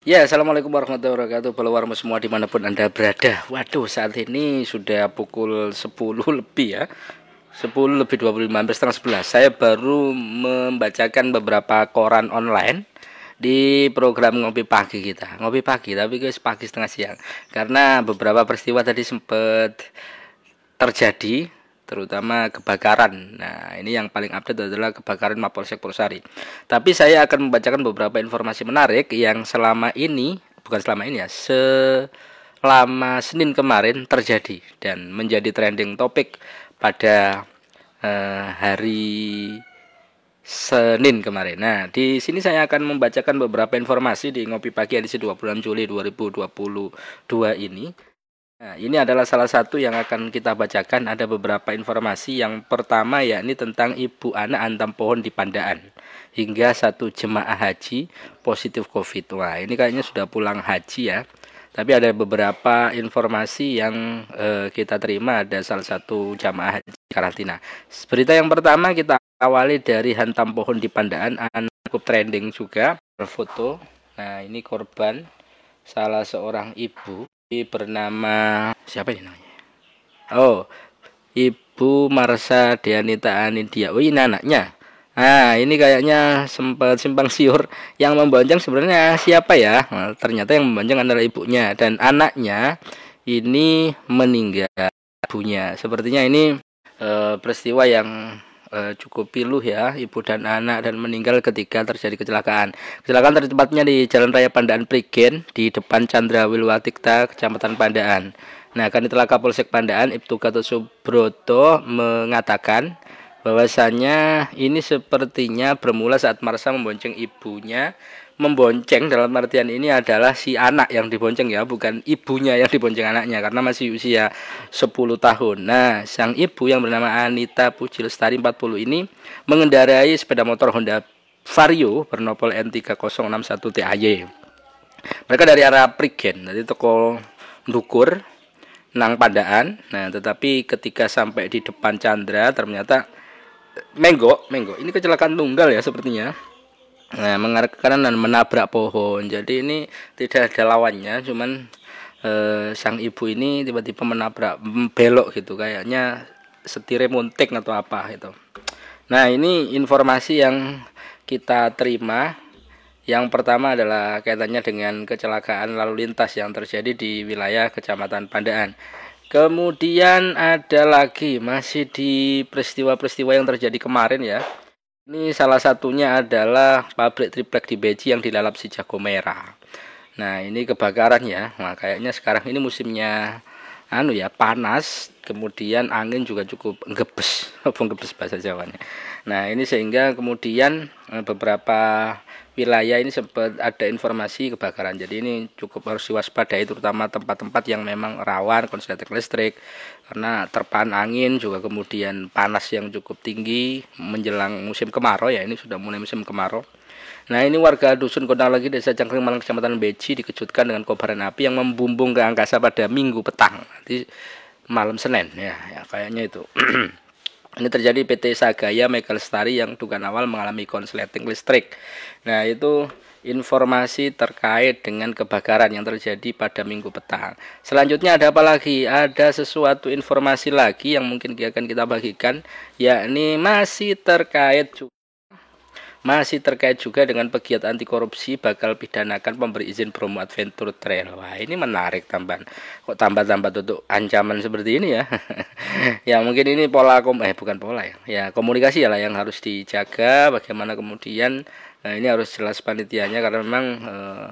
Ya, Assalamualaikum warahmatullahi wabarakatuh. Followermu semua di mana pun Anda berada. Waduh, saat ini sudah pukul 10 lebih ya. 10 lebih 25, hampir setengah 11 Saya baru membacakan beberapa koran online di program ngopi pagi kita. Ngopi pagi tapi guys pagi setengah siang. Karena beberapa peristiwa tadi sempat terjadi terutama kebakaran. Nah, ini yang paling update adalah kebakaran Mapolsek Purwosari. Tapi saya akan membacakan beberapa informasi menarik yang selama ini, bukan selama ini ya, selama Senin kemarin terjadi dan menjadi trending topik pada uh, hari Senin kemarin. Nah, di sini saya akan membacakan beberapa informasi di Ngopi Pagi edisi 20 Juli 2022 ini. Nah, ini adalah salah satu yang akan kita bacakan. Ada beberapa informasi. Yang pertama yakni tentang ibu anak antam pohon di Pandaan. Hingga satu jemaah haji positif COVID. Wah, ini kayaknya sudah pulang haji ya. Tapi ada beberapa informasi yang eh, kita terima. Ada salah satu jemaah haji karantina. Berita yang pertama kita awali dari hantam pohon di Pandaan. Cukup trending juga. Foto. Nah, ini korban salah seorang ibu bernama siapa ini namanya? Oh, Ibu Marsa Dianita Anidia. Oh, ini anaknya. Nah, ini kayaknya sempat simpang siur yang membonceng sebenarnya siapa ya? Nah, ternyata yang membonceng adalah ibunya dan anaknya ini meninggal ibunya. Sepertinya ini e, peristiwa yang e, cukup piluh ya ibu dan anak dan meninggal ketika terjadi kecelakaan. Kecelakaan tepatnya di Jalan Raya Pandaan Prigen di depan Chandra Wilwatikta, Kecamatan Pandaan. Nah, kan itulah Kapolsek Pandaan Ibtu Gatot Subroto mengatakan bahwasanya ini sepertinya bermula saat Marsa membonceng ibunya membonceng dalam artian ini adalah si anak yang dibonceng ya, bukan ibunya yang dibonceng anaknya karena masih usia 10 tahun. Nah, sang ibu yang bernama Anita Puji Lestari 40 ini mengendarai sepeda motor Honda Vario bernopol N3061 TAY. Mereka dari arah Prigen, dari toko Dukur, Nang Pandaan. Nah, tetapi ketika sampai di depan Chandra ternyata Menggo, Menggo. Ini kecelakaan tunggal ya sepertinya Nah, mengarah ke kanan dan menabrak pohon. Jadi ini tidak ada lawannya, cuman eh, sang ibu ini tiba-tiba menabrak belok gitu kayaknya setire muntik atau apa itu. Nah, ini informasi yang kita terima. Yang pertama adalah kaitannya dengan kecelakaan lalu lintas yang terjadi di wilayah Kecamatan Pandaan. Kemudian ada lagi masih di peristiwa-peristiwa yang terjadi kemarin ya ini salah satunya adalah pabrik triplek di Beji yang dilalap si jago merah. Nah, ini kebakaran ya. Nah, kayaknya sekarang ini musimnya anu ya, panas, kemudian angin juga cukup ngebes, apa ngebes bahasa Jawanya. Nah, ini sehingga kemudian eh, beberapa wilayah ini sempat ada informasi kebakaran. Jadi ini cukup harus diwaspadai terutama tempat-tempat yang memang rawan konsleting listrik karena terpaan angin juga kemudian panas yang cukup tinggi menjelang musim kemarau ya ini sudah mulai musim kemarau. Nah ini warga dusun Kondang lagi desa Cangkring Malang kecamatan Beji dikejutkan dengan kobaran api yang membumbung ke angkasa pada minggu petang. Nanti malam Senin ya, ya kayaknya itu. Ini terjadi PT Sagaya Mega Lestari yang dugaan awal mengalami konsleting listrik. Nah, itu informasi terkait dengan kebakaran yang terjadi pada minggu petang. Selanjutnya ada apa lagi? Ada sesuatu informasi lagi yang mungkin akan kita bagikan, yakni masih terkait masih terkait juga dengan pegiat anti korupsi bakal pidanakan pemberi izin promo adventure trail. Wah, ini menarik tambahan. Kok tambah-tambah tutup ancaman seperti ini ya? ya mungkin ini pola kom eh bukan pola ya. Ya komunikasi ya lah yang harus dijaga bagaimana kemudian nah ini harus jelas panitianya karena memang eh,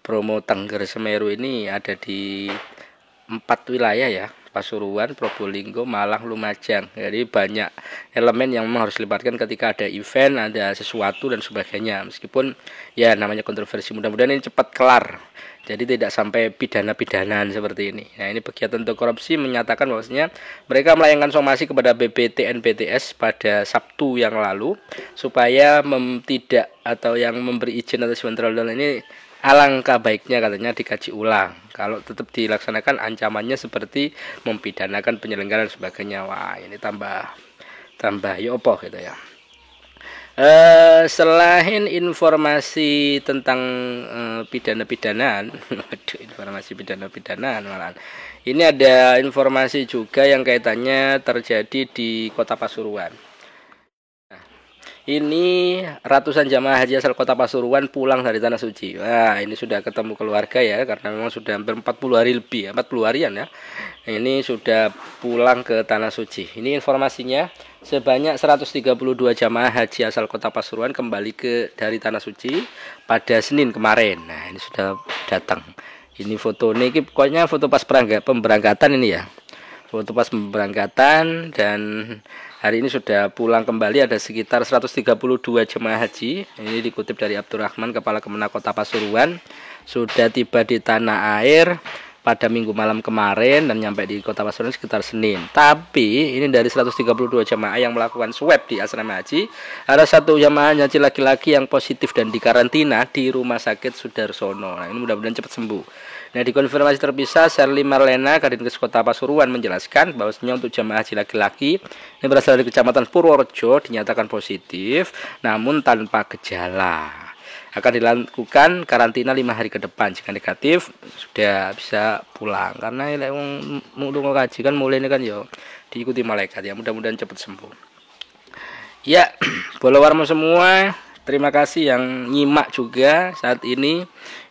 promo Tengger Semeru ini ada di empat wilayah ya Pasuruan, Probolinggo, Malang, Lumajang. Jadi banyak elemen yang memang harus dilibatkan ketika ada event, ada sesuatu dan sebagainya. Meskipun ya namanya kontroversi, mudah-mudahan ini cepat kelar. Jadi tidak sampai pidana-pidanaan seperti ini. Nah ini pegiat untuk korupsi menyatakan bahwasanya mereka melayangkan somasi kepada BPTN BTS pada Sabtu yang lalu supaya tidak atau yang memberi izin atas kontrol ini alangkah baiknya katanya dikaji ulang kalau tetap dilaksanakan ancamannya seperti mempidanakan penyelenggara dan sebagainya wah ini tambah tambah ya opo gitu ya Uh, selain informasi tentang uh, pidana-pidanaan, waduh informasi pidana-pidanaan malah. Ini ada informasi juga yang kaitannya terjadi di Kota Pasuruan. Ini ratusan jamaah haji asal Kota Pasuruan pulang dari tanah suci. Wah, ini sudah ketemu keluarga ya karena memang sudah hampir 40 hari lebih ya, 40 harian ya. Ini sudah pulang ke tanah suci. Ini informasinya sebanyak 132 jamaah haji asal kota Pasuruan kembali ke dari tanah suci pada Senin kemarin. Nah, ini sudah datang. Ini foto ini pokoknya foto pas pemberangkatan ini ya. Foto pas pemberangkatan dan hari ini sudah pulang kembali ada sekitar 132 jemaah haji. Ini dikutip dari Abdurrahman Kepala Kemenak Kota Pasuruan sudah tiba di tanah air pada minggu malam kemarin dan nyampe di kota Pasuruan sekitar Senin. Tapi ini dari 132 jamaah yang melakukan swab di asrama haji, ada satu jamaah haji laki-laki yang positif dan dikarantina di Rumah Sakit Sudarsono. Nah, ini mudah-mudahan cepat sembuh. Nah, di konfirmasi terpisah, Sherly Marlena, Kadinkes Kota Pasuruan menjelaskan bahwasanya untuk jamaah haji laki-laki ini berasal dari Kecamatan Purworejo dinyatakan positif namun tanpa gejala. Akan dilakukan karantina lima hari ke depan. Jika negatif sudah bisa pulang. Karena ini mau kaji kan mulai ini kan yo diikuti malaikat. Ya mudah-mudahan cepat sembuh. Ya bola warmo semua terima kasih yang nyimak juga saat ini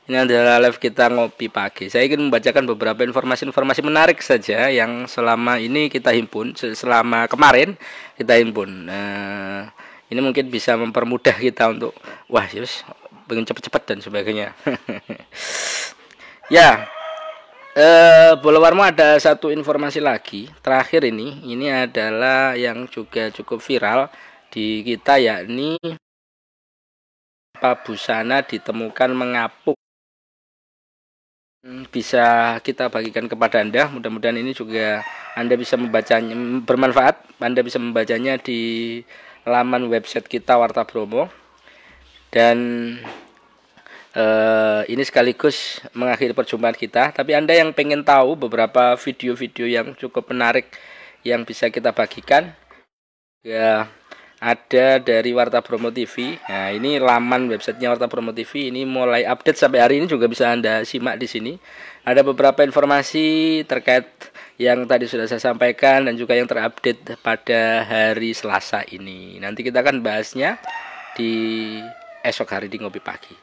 ini adalah live kita ngopi pagi. Saya ingin membacakan beberapa informasi-informasi menarik saja yang selama ini kita himpun, selama kemarin kita himpun. Nah, ini mungkin bisa mempermudah kita untuk wah, yus pengen cepet-cepet dan sebagainya ya eh, bola warmo ada satu informasi lagi terakhir ini ini adalah yang juga cukup viral di kita yakni busana ditemukan mengapuk hmm, bisa kita bagikan kepada Anda. Mudah-mudahan ini juga Anda bisa membacanya bermanfaat. Anda bisa membacanya di laman website kita Warta Bromo dan uh, ini sekaligus mengakhiri perjumpaan kita tapi anda yang pengen tahu beberapa video-video yang cukup menarik yang bisa kita bagikan ya ada dari Warta Bromo TV. Nah, ini laman websitenya Warta Bromo TV. Ini mulai update sampai hari ini juga bisa Anda simak di sini. Ada beberapa informasi terkait yang tadi sudah saya sampaikan dan juga yang terupdate pada hari Selasa ini. Nanti kita akan bahasnya di esok hari di ngopi pagi.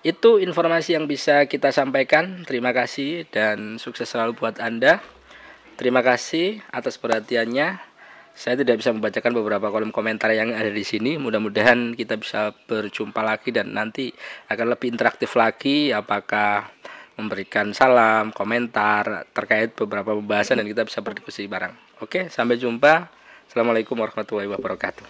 Itu informasi yang bisa kita sampaikan. Terima kasih dan sukses selalu buat Anda. Terima kasih atas perhatiannya. Saya tidak bisa membacakan beberapa kolom komentar yang ada di sini. Mudah-mudahan kita bisa berjumpa lagi dan nanti akan lebih interaktif lagi apakah memberikan salam, komentar terkait beberapa pembahasan dan kita bisa berdiskusi bareng. Oke, sampai jumpa. Assalamualaikum warahmatullahi wabarakatuh.